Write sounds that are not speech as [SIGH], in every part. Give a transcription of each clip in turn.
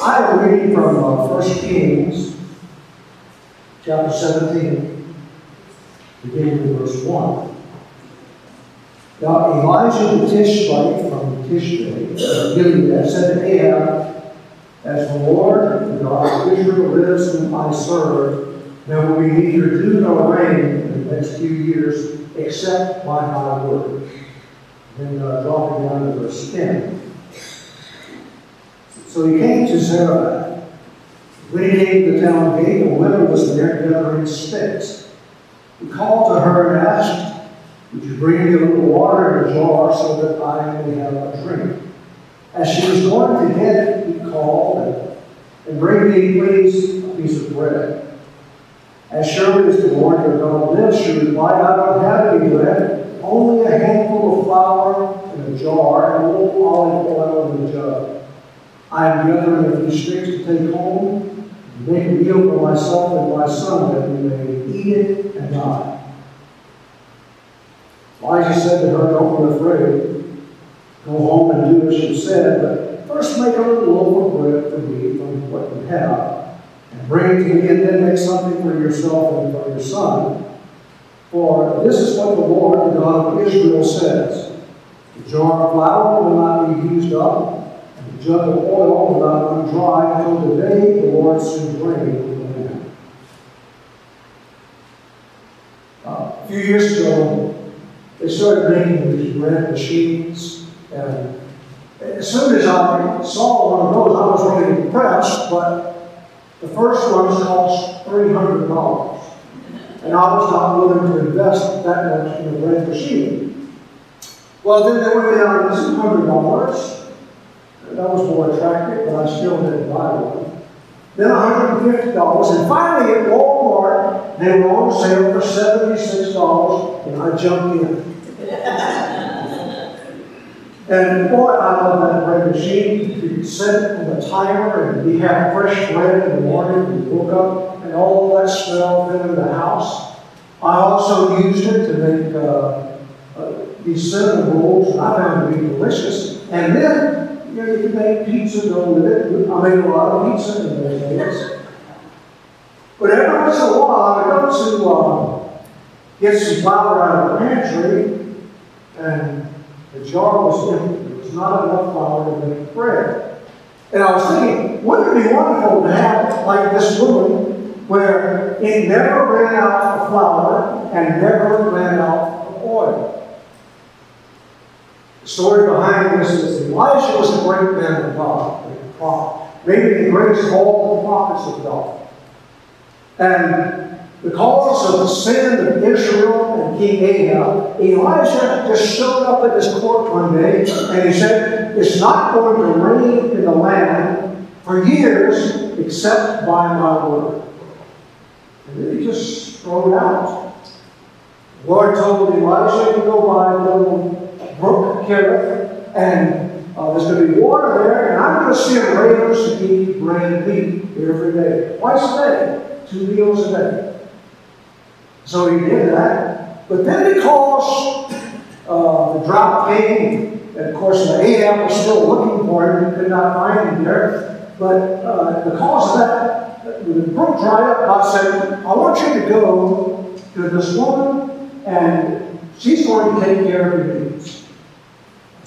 I am reading from uh, 1 Kings, chapter 17, beginning with verse 1. Now Elijah the Tishbite from Tishbe, Gilead, said to Ahab, As the Lord, the God of Israel lives whom I serve, there will be neither dew nor rain in the next few years except by my word. Then uh, dropping down to verse 10. So he came to Zarephath. When he came to the town gate, a woman was there gathering sticks. He called to her and asked, Would you bring me a little water in a jar so that I may have a drink? As she was going to get he called and, and bring me, please, a piece of bread. As surely as the Lord your God lives, she replied, I don't have any bread, only a handful of flour in a jar and a little olive oil in a jug. I am gathering a few sticks to take home, and make a meal for myself and my son, that we may eat it and die. Elijah said to her, Don't be afraid. Go home and do as you said, but first make a little loaf of bread for me from what you have, and bring it to me, and then make something for yourself and for your son. For this is what the Lord, the God of Israel, says The jar of flour will not be used up, jug of oil will not run dry until the day the Lord sends rain on the land. Uh, a few years ago, they started making these bread machines, and as soon as I saw one of those, I was really impressed, but the first ones cost $300. And I was not willing to invest that much in a bread machine. Well, then they went down to $200. That was more attractive, but I still didn't buy one. Then $150. And finally at Walmart, they were on sale for $76, and I jumped in. [LAUGHS] And boy, I love that bread machine. You could set it on the timer and we have fresh bread in the morning. We woke up and all that smell filled in the house. I also used it to make uh, uh, these cinnamon rolls, and I found to be delicious. And then, you can make pizza go with it. I made a lot of pizza in those days. But every once in a while, I go to uh, get some flour out of the pantry, and the jar was empty. There was not enough flour to make bread. And I was thinking, wouldn't it be wonderful to have, like this woman, where it never ran out of flour and never ran out of oil? Story behind this is Elijah was a great man of God, a prophet, maybe the greatest of all the prophets of God. And because of the sin of Israel and King Ahab, Elijah just showed up at his court one day and he said, It's not going to rain in the land for years except by my word. And then he just threw it out. The Lord told Elijah to go by the brook Kerith, and uh, there's going to be water there, and I'm going to send ravens to bread and meat every day, twice a day, two meals a day. So he did that. But then because uh, the drought came, and of course the Ahab was still looking for him, he could not find him there. But uh, because of that, the brook dried up, God said, I want you to go to this woman, and she's going to take care of your needs.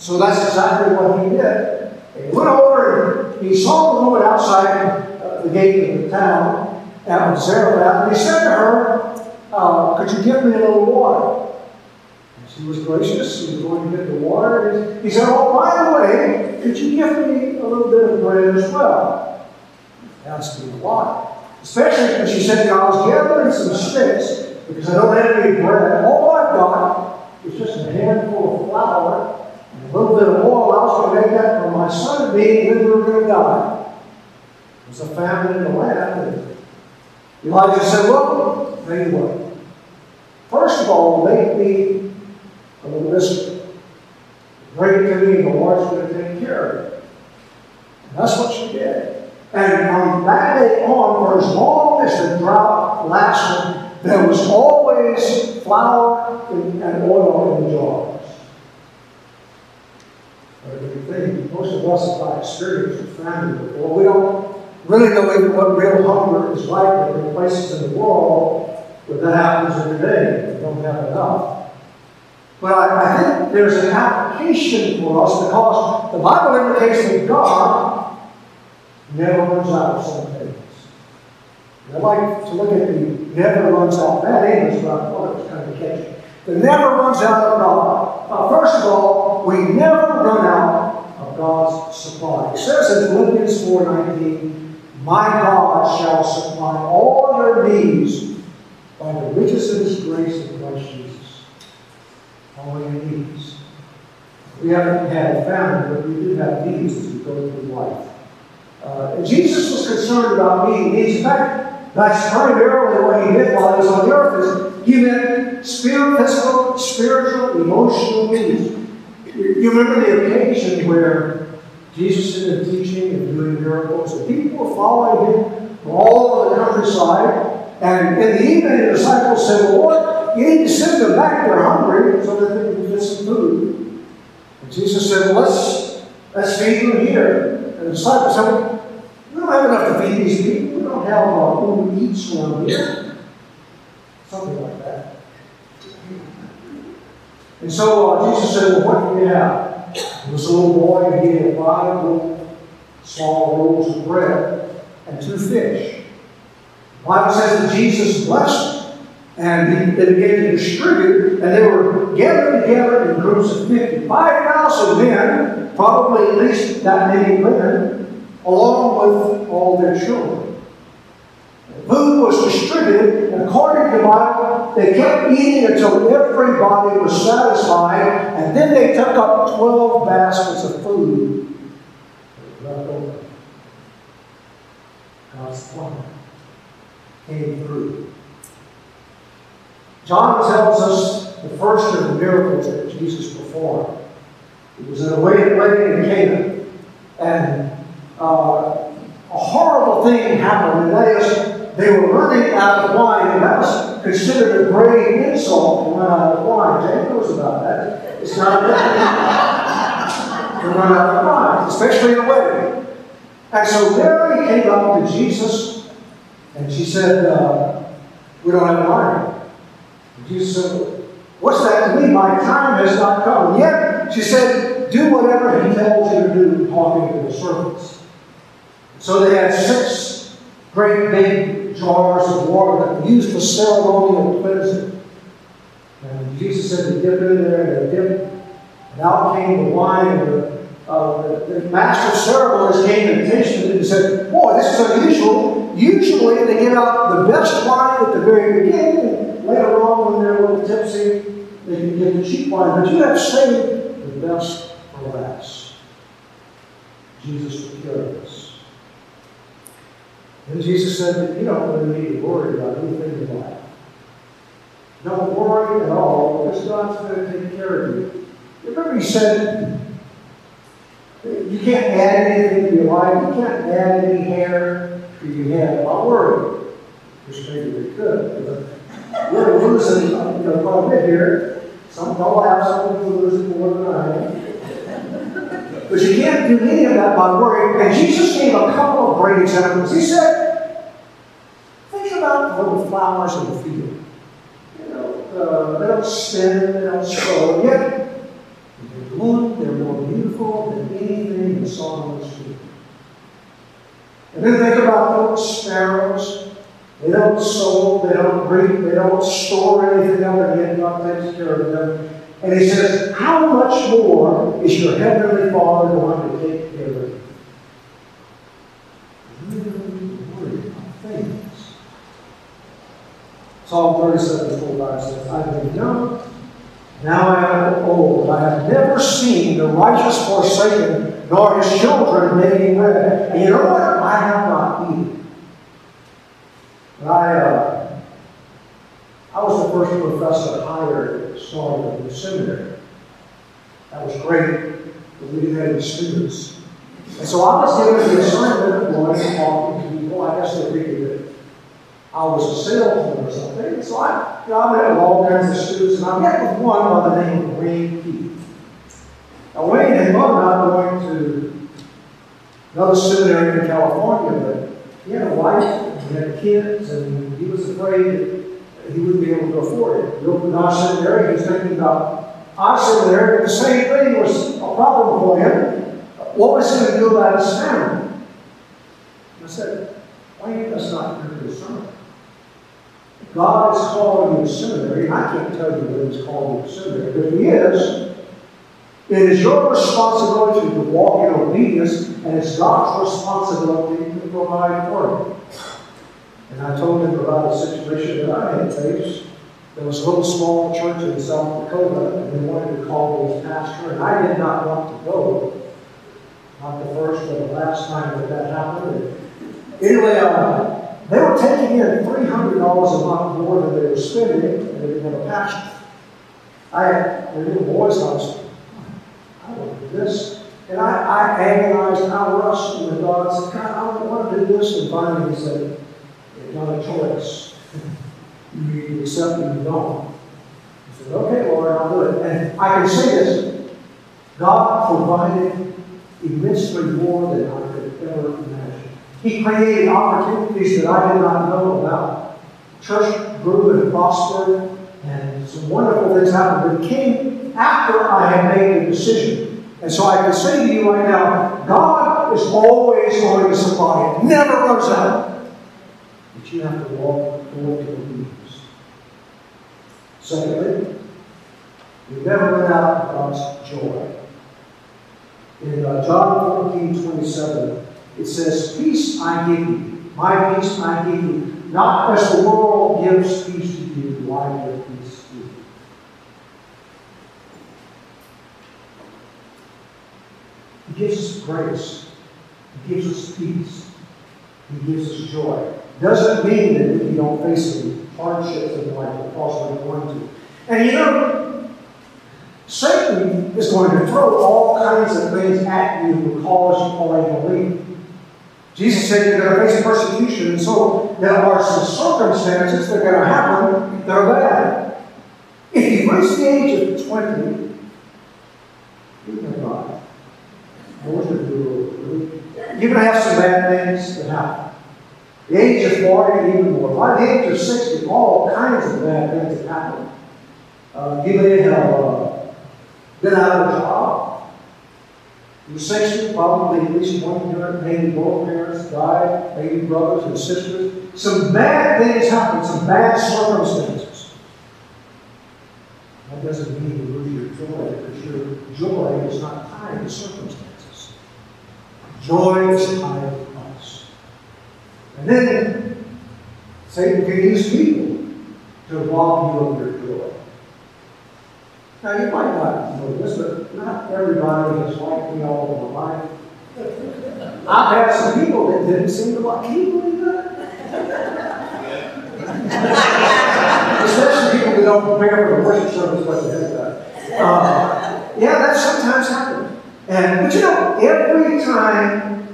So that's exactly what he did. He went over and he saw the woman outside the gate of the town, out in Zarephath, and he said to her, uh, could you give me a little water? And she was gracious. She was going to get the water. He said, oh, by the way, could you give me a little bit of bread as well? Asked me why. Especially because she said, I was gathering some sticks because I don't have any bread. All I've got is just a handful of flour a little bit of oil. I was going to make that for my son and me, and then we were going to die. There's a famine in the land. And Elijah said, Well, tell you what. First of all, make me a little biscuit. Bring it to me, and the Lord's going to take care of it. And that's what she did. And from that day on, for as long as the drought lasted, there was always flour and oil in the jars. But I think most of us have experience experienced famine before. We don't really know even what real hunger is like in places in the world where that happens every day. We don't have enough. But I, I think there's an application for us because the Bible indicates that God never runs out of some things. I like to look at the never runs out. That English, but I thought it was kind of catchy. The never runs out of God. Now, first of all, we never run out of God's supply. It says in Philippians 4.19, My God shall supply all your needs by the riches of his grace in Christ Jesus. All your needs. We haven't had a family, but we do have needs as we go through life. Uh, Jesus was concerned about meeting needs. In fact, that's primarily what he did while he was on the earth. Is he meant spirit, physical, spiritual, emotional needs. You remember the occasion where Jesus been teaching and doing miracles, and people were following him from all over the countryside. And in the evening, the disciples said, well, you need to send them back. They're hungry, so that they can get some food. And Jesus said, well, let's, let's feed them here. And the disciples said, we don't have enough to feed these people. We don't have uh, who eats around here. Something like that. And so uh, Jesus said, Well, what do you have? There was a little boy, and he had five little small rolls of bread and two fish. The Bible says that Jesus blessed them, and he, they began to distribute, and they were gathered together in groups of 50. 5,000 men, probably at least that many women, along with all their children. Food was distributed, according to the Bible, they kept eating until everybody was satisfied, and then they took up 12 baskets of food. God's plan came through. John tells us the first of the miracles that Jesus performed. It was in a wedding in Canaan, and uh, a horrible thing happened, that is they were running out of wine, and that was considered a great insult to run out of wine. Jane knows about that. It's not a to run out of wine, especially in a wedding. And so Mary came up to Jesus, and she said, uh, "We don't have wine." And Jesus said, "What's that to me? My time has not come." And yet she said, "Do whatever He tells you to do," talking to the servants. So they had six great big jars of water that used for ceremonial cleansing. And Jesus said to dip in there and they. And out came the wine, and the, uh, the, the master ceremonies came and tasted it and said, Boy, this is unusual. Usually they give out the best wine at the very beginning, later on, when they're a little tipsy, they can get the cheap wine. But you have saved the best for last. Jesus care of this. And Jesus said that you don't really need to worry about anything in life. Don't worry at all, because God's going to take care of you. Remember, He said, you can't add anything to your life, you can't add any hair to your head. Don't worry. Which maybe we could, but we're losing you know, quite a bit here. Some people have some people losing more than I am. But you can't do any of that by worrying. And Jesus gave a couple of great examples. He said, think about the little flowers in the field. You know, uh, they don't spin, they don't sow, yet they bloom, they're more beautiful than anything saw on the street. And then think about little sparrows. They don't sow, they don't reap, they don't store anything up, and yet God takes care of them. And he says, How much more is your heavenly Father going to take care of you? Psalm 37 45 says, I have been young, now I am old. I have never seen the righteous forsaken, nor his children begging bread. And you know what? I have not eaten. But I, uh, first professor hired started the seminary. That was great, but we didn't have any students. And so I was given the assignment of going and talking to people. I guess they figured that I was a salesman or something. So I, you know, I met with all kinds of students, and I met with one by the name of Wayne Keith. Now, Wayne had thought about going to another seminary in California, but he had a wife, and had kids, and he was afraid that he wouldn't be able to afford it. He opened our seminary, he was thinking about our seminary, but the same thing was a problem for him. What was he going to do about his family? I said, why Wayne, that's not your concern. God is calling you to seminary, I can't tell you when He's calling you to seminary, but He is. It is your responsibility to walk in obedience, and it's God's responsibility to provide for you. And I told him about a situation that I had faced. There was a little small church in South Dakota, and they wanted to call me as pastor, and I did not want to go. Not the first or the last time that that happened. Anyway, uh, they were taking in $300 a month more than they were spending, and they didn't have a pastor. I had the little boys, was, I want to do this. And I, I agonized, I wrestled with God, said, God, I want to do this. And finally he said, it's not a choice. You either accept or you don't. I said, okay, Lord, I'll do it. And I can say this, God provided immensely more than I could ever imagine. He created opportunities that I did not know about. Church grew and prospered, and some wonderful things happened. But it came after I had made the decision. And so I can say to you right now, God is always going to supply it. Never runs out. You have to walk forward to obedience. Secondly, you never run out of God's joy. In uh, John 14, 27, it says, Peace I give you, my peace I give you. Not as the world gives peace to you, do I give peace to you. He gives us grace. He gives us peace. He gives us joy. Doesn't mean that you don't face any hardships in life, because we're going to. And you know, Satan is going to throw all kinds of things at you because you already believe. Jesus said you're going to face persecution, and so there are some circumstances that are going to happen that are bad. If you reach the age of 20, you can die. You're going to have some bad things that happen. The age of 40, even more. By the age of 60, all kinds of bad things that happen. Uh, you may have uh, been out of a job. You're 60, probably at least one parent, maybe both parents died, maybe brothers and sisters. Some bad things happen, some bad circumstances. That doesn't mean you lose your joy, because your joy is not tied to circumstances. Joy is tied. And then Satan can use people to rob you of your joy. Now, you might not know this, but not everybody has liked me all of my life. I've had some people that didn't seem to like me really good. Especially people that don't prepare for the worship service like they uh, Yeah, that sometimes happens. And, but you know, every time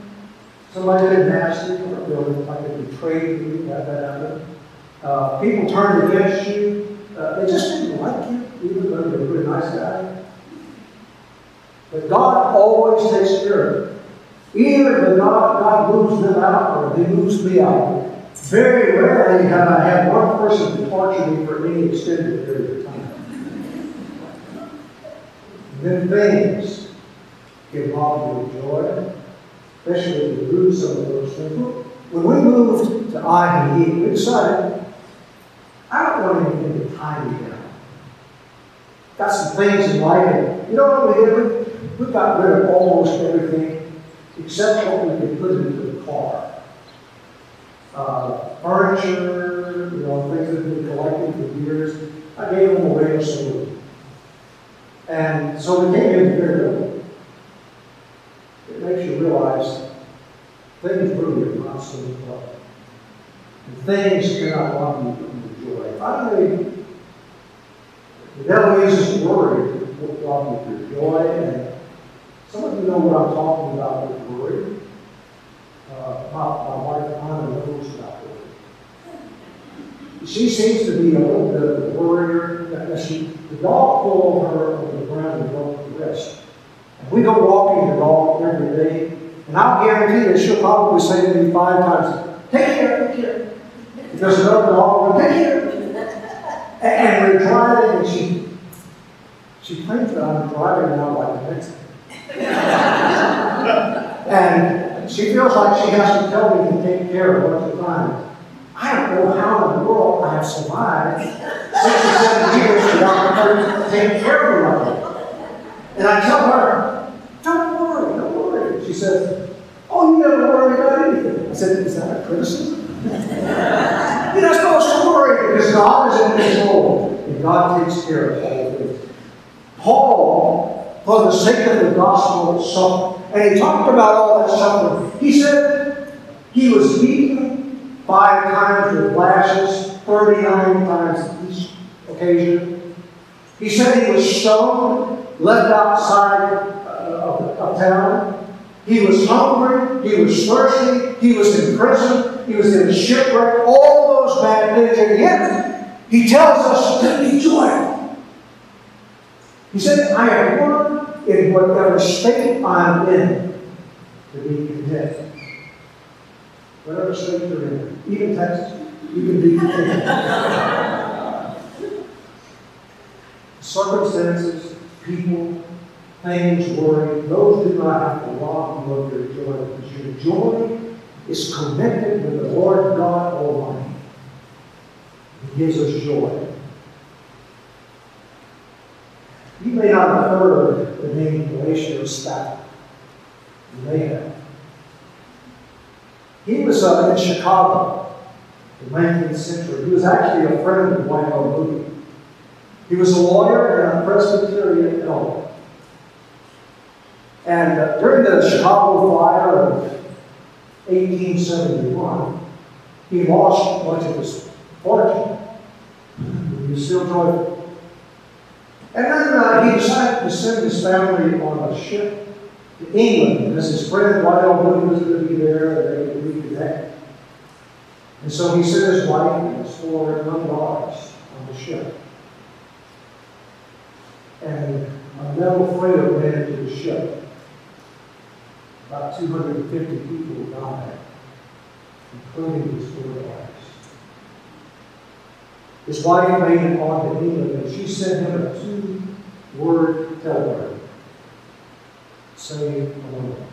somebody did nasty or like they betrayed you, that, that happened, uh, people turned against you, uh, they just didn't like you even though you're a pretty nice guy. But God always takes care of it. Either the God, God moves them out or they moves me out. Very rarely have I had one person torture me for any extended period of time. Then things give robbed of joy, especially you lose some of those things. When we moved to I and E, we decided, I don't want anything to tie me down got some things in life, you know what we did? We got rid of almost everything except what we could put into the car. Uh, furniture, you know, things that we've been collecting for years. I gave them away to someone. And so we came in here. Makes you realize things really are not so much. And things cannot rob you from your joy. Finally, the devil uses worry to rob you your joy, and some of you know what I'm talking about with worry. Uh, my, my wife Anna knows about worry. She seems to be a little bit of a worrier. She, the dog pulled her over the ground and broke the wrist. We go walking the dog every day, and I'll guarantee you she'll probably say to me five times, take care, take care. If There's another dog, take care. And, we're driving, and she, she claims that I'm driving now like a Mexican. and she feels like she has to tell me to take care of her the time. I don't know how in the world I have survived 67 years without her taking care of me. And I tell her, She oh, you never worry about anything. I said, is that a criticism? [LAUGHS] You're not supposed to worry because God is in control and God takes care of all things. Paul, for the sake of the gospel, suffered. And he talked about all that suffering. He said he was beaten five times with lashes, 39 times each occasion. He said he was stoned, left outside uh, of, of town. He was hungry, he was thirsty, he was in prison, he was in shipwreck, all those bad things. And yet, he tells us to be joyful. He said, I have learned in whatever state I'm in to be content. Whatever state you're in, even Texas, you can be content. [LAUGHS] Circumstances, people, things, worry, those do not have to rob you of your joy because your joy is connected with the Lord God Almighty. He gives us joy. You may not have heard the name Horatio Spafford. You may have. He was uh, in Chicago in the 19th century. He was actually a friend of D.L. Moody. He was a lawyer and a Presbyterian elder. And uh, during the Chicago fire of 1871, he lost much of his fortune. He was still joyful. And then uh, he decided to send his family on a ship to England because his friend D.L. Moody was going to be there and they would reconnect. And so he sent his wife and his four young daughters on the ship. And a metal freighter ran into the ship. About 250 people died, including his four daughters. His wife made it on to England, and she sent him a two-word telegram saying, alone.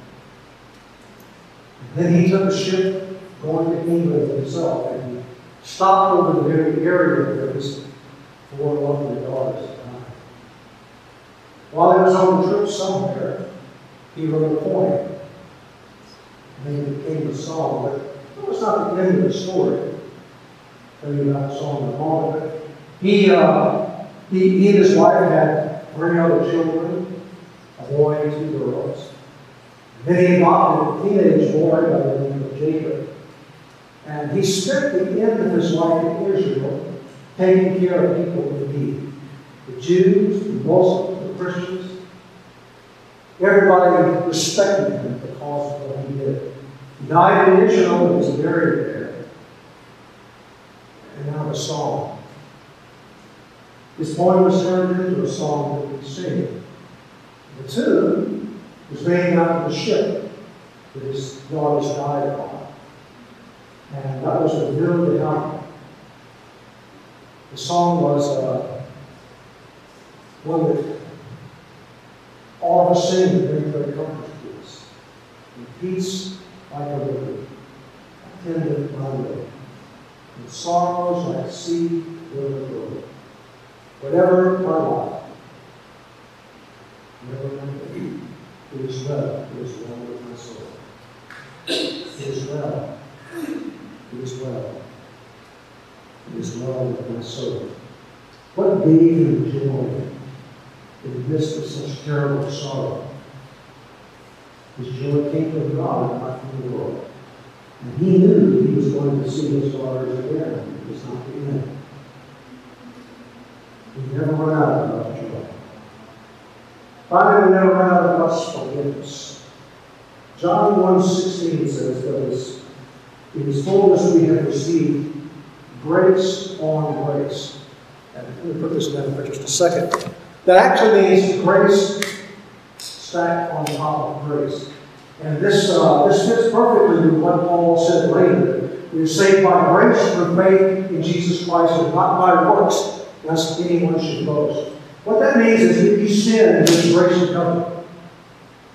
Then he took a ship going to England himself, and he stopped over the very area where his four lovely daughters died. While he was on the trip somewhere, he wrote a poem. And it became a song, but that was not the end of the story. I'll tell you about the song in a moment. He, uh, he, he and his wife had three other children, a boy and two girls. Then he adopted a teenage boy by the name of Jacob. And he spent the end of his life in Israel taking care of people in need. The Jews, the Muslims, the Christians. Everybody respected him because of what. Died in Israel and was buried there. And now the song. His poem was turned into a song that we sing. The tune was named after the ship that his daughters died on. And that was the Ville de. The song was uh, one that all of us sing bring great comfort to us. Peace like a river, attended my way. In sorrows like sea will grow. Whatever my life, my day, it is well, it is well with my soul. It is well, it is well, it is well with my soul. What gave him joy in the midst of such terrible sorrow? His joy came from God, not from the world. And he knew he was going to see his daughters again. It was not the end. He never run out of God's joy. Finally, we never run out of God's forgiveness. John 1.16 says that in his fullness we have received grace on grace. And let me put this down for just a second. That actually means grace stacked on top of grace. And this, uh, this fits perfectly with what Paul said later. We are saved by grace through faith in Jesus Christ and not by works, lest anyone should boast. What that means is if you sin, there's grace and comfort.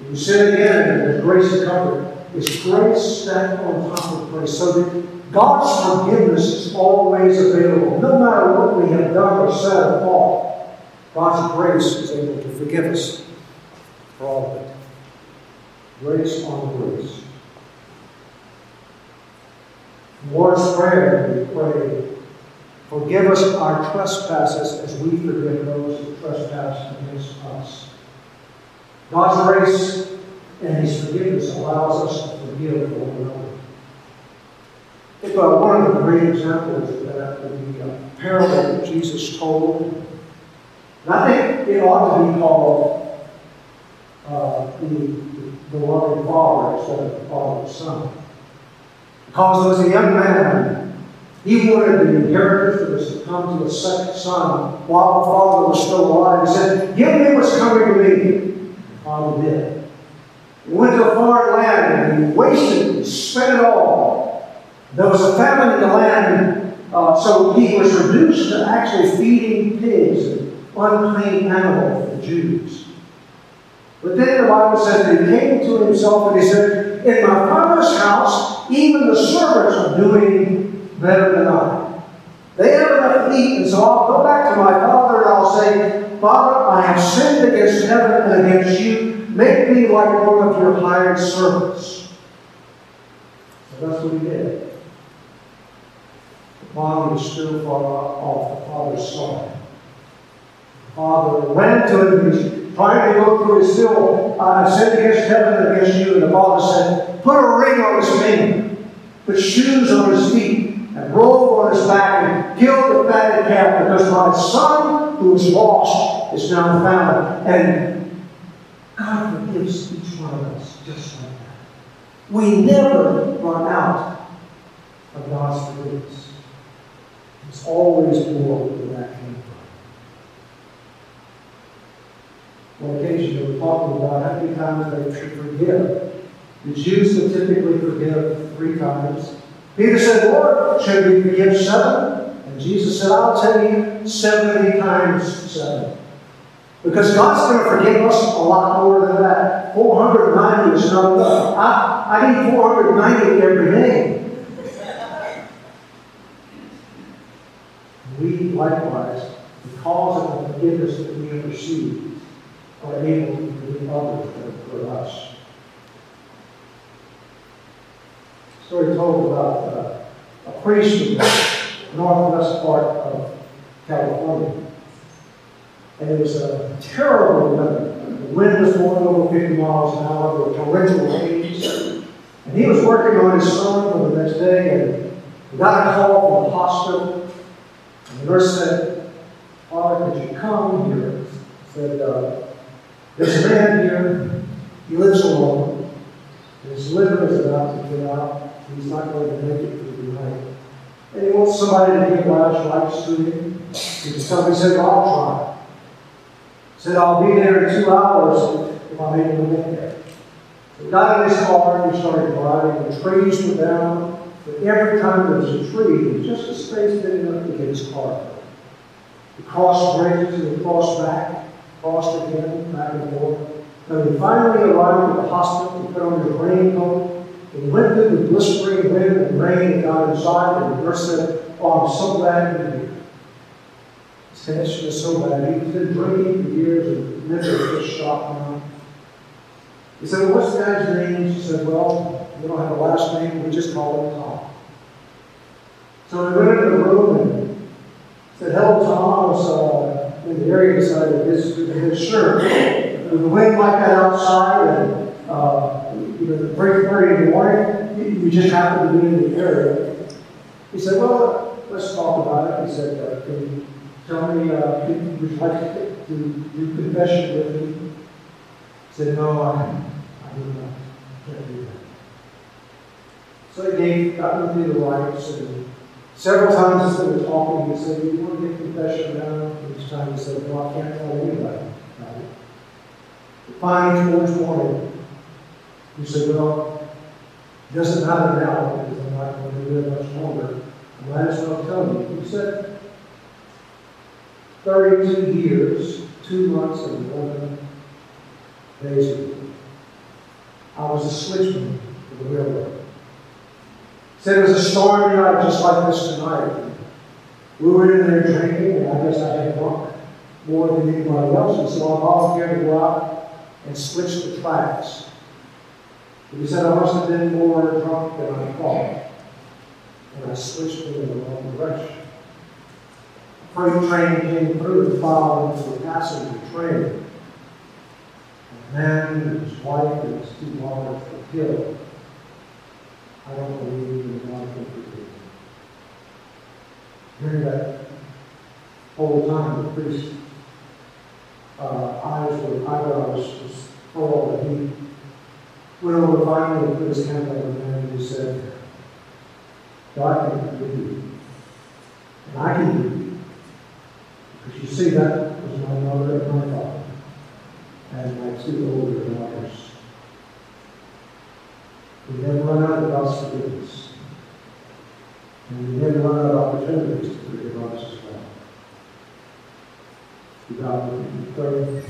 If you sin again, there's grace and comfort. It's grace stacked on top of grace. So that God's forgiveness is always available. No matter what we have done or said or thought, God's grace is able to forgive us for all of it. Grace on grace. In Lord's Prayer, we pray, Forgive us our trespasses as we forgive those who trespass against us. God's grace and His forgiveness allows us to forgive one another. If uh, one of the great examples of that would be a parable that Jesus told. And I think it ought to be called uh, the, the loving father instead of the father's son. Because as a young man, he wanted the inheritance that was to come to his second son while the father was still alive. He said, Give me what's coming to me. The father did. Went to a foreign land and he wasted, he spent it all. There was a famine in the land, uh, so he was reduced to actually feeding pigs and unclean animals for the Jews. But then the Bible says that he came to himself and he said, In my father's house, even the servants are doing better than I. They have enough to eat, and so I'll go back to my father and I'll say, Father, I have sinned against heaven and against you. Make me like one of your hired servants. So that's what he did. The father was still far off. The father saw him. The father ran to him. Go through his still. Uh, I sinned against heaven and against you. And the father said, Put a ring on his finger, put shoes on his feet, and robe on his back, and kill the fatted calf, because my son who was lost is now found. And God forgives each one of us just like that. We never run out of God's forgiveness. It's always more than that came from. On occasion, they were talking about how many times they should forgive. The Jews would typically forgive three times. Peter said, Lord, should we forgive seven? And Jesus said, I'll tell you, 70 times seven. Because God's going to forgive us a lot more than that. 490 is not enough. I, I need 490 every day. We likewise, because of the forgiveness that we have received, are able to forgive others for, for us. Story told about uh, a priest in the northwest part of California. And it was a terrible weather. The wind was blowing over 50 miles an hour, there were torrential rains. And he was working on his son for the next day, and he got a call from the hospital. And the nurse said, Father, could you come here? He said, uh, There's a man here, he lives alone. His liver is about to get out. He's not going to make it through the night. And he wants somebody to give rites to him. He just me, he said, I'll try. He said, I'll be there in two hours if I'm able to get there. He got in his car and he started driving. The trees were down. But every time there was a tree, just a space big enough to get his car. He crossed bridges and he crossed back, crossed again, back and forth. When he finally arrived at the hospital, he put on his raincoat, he went through the blistering wind and rain and got inside, and the nurse said, Oh, I'm so glad you're here. His condition is so bad. He's been drinking for years and liver just shot now. He said, Well, what's the guy's name? She said, Well, we don't have a last name, we just call him Tom. So they went into the room and said, Hello, Tom. I was uh, in the area this his shirt. With the wind like that outside and uh, you know, very in the morning, you just happen to be in the area. He said, well, let's talk about it. He said, uh, can you tell me, uh, would you like to do confession with me? He said, no, I, I do not. Can't do that. So he gave, got me through the rites, and several times instead of talking, he said, you want to get confession now? Each time he said, no, I can't tell anybody. finally towards morning, he said, well, it doesn't matter now because I'm not going to live much longer. I might as well tell you. He said, 32 years, two months, and 11 days ago, I was a switchman for the railroad. Said it was a stormy night just like this tonight. We were in there drinking, and I guess I had drunk more than anybody else, and so I volunteered to go out and switch the tracks. But he said I must have been more drunk than I thought, and I switched it in the wrong direction. Freight train came through and followed into a passenger train. A man his wife and his two daughters were I don't believe in God can forgive. During that whole time, the priest, uh, eyes were, eyebrows was full, and he went over finally and put his hand on the man and he said, God can forgive you. And I can forgive you. Because you see, that was my mother and my father, and my two older daughters. We never run out of God's forgiveness. And we never run out of opportunities to forgive others as well. God, we pray.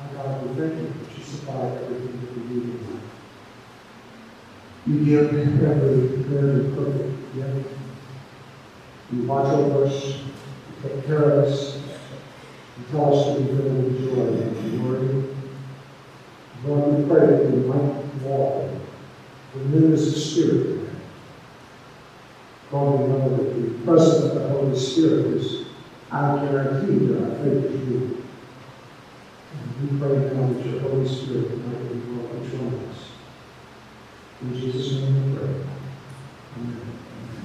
Our God, we thank you that you supply everything that we need in life. You give every very perfect gift. You watch over us, you take care of us, you tell us to be filled with joy and glory. Lord, we pray that we might walk newness of spirit. Lord, we know that the presence of the Holy Spirit is our guarantee that our faith is real. And we pray now that your Holy Spirit might be to join us. In Jesus' name.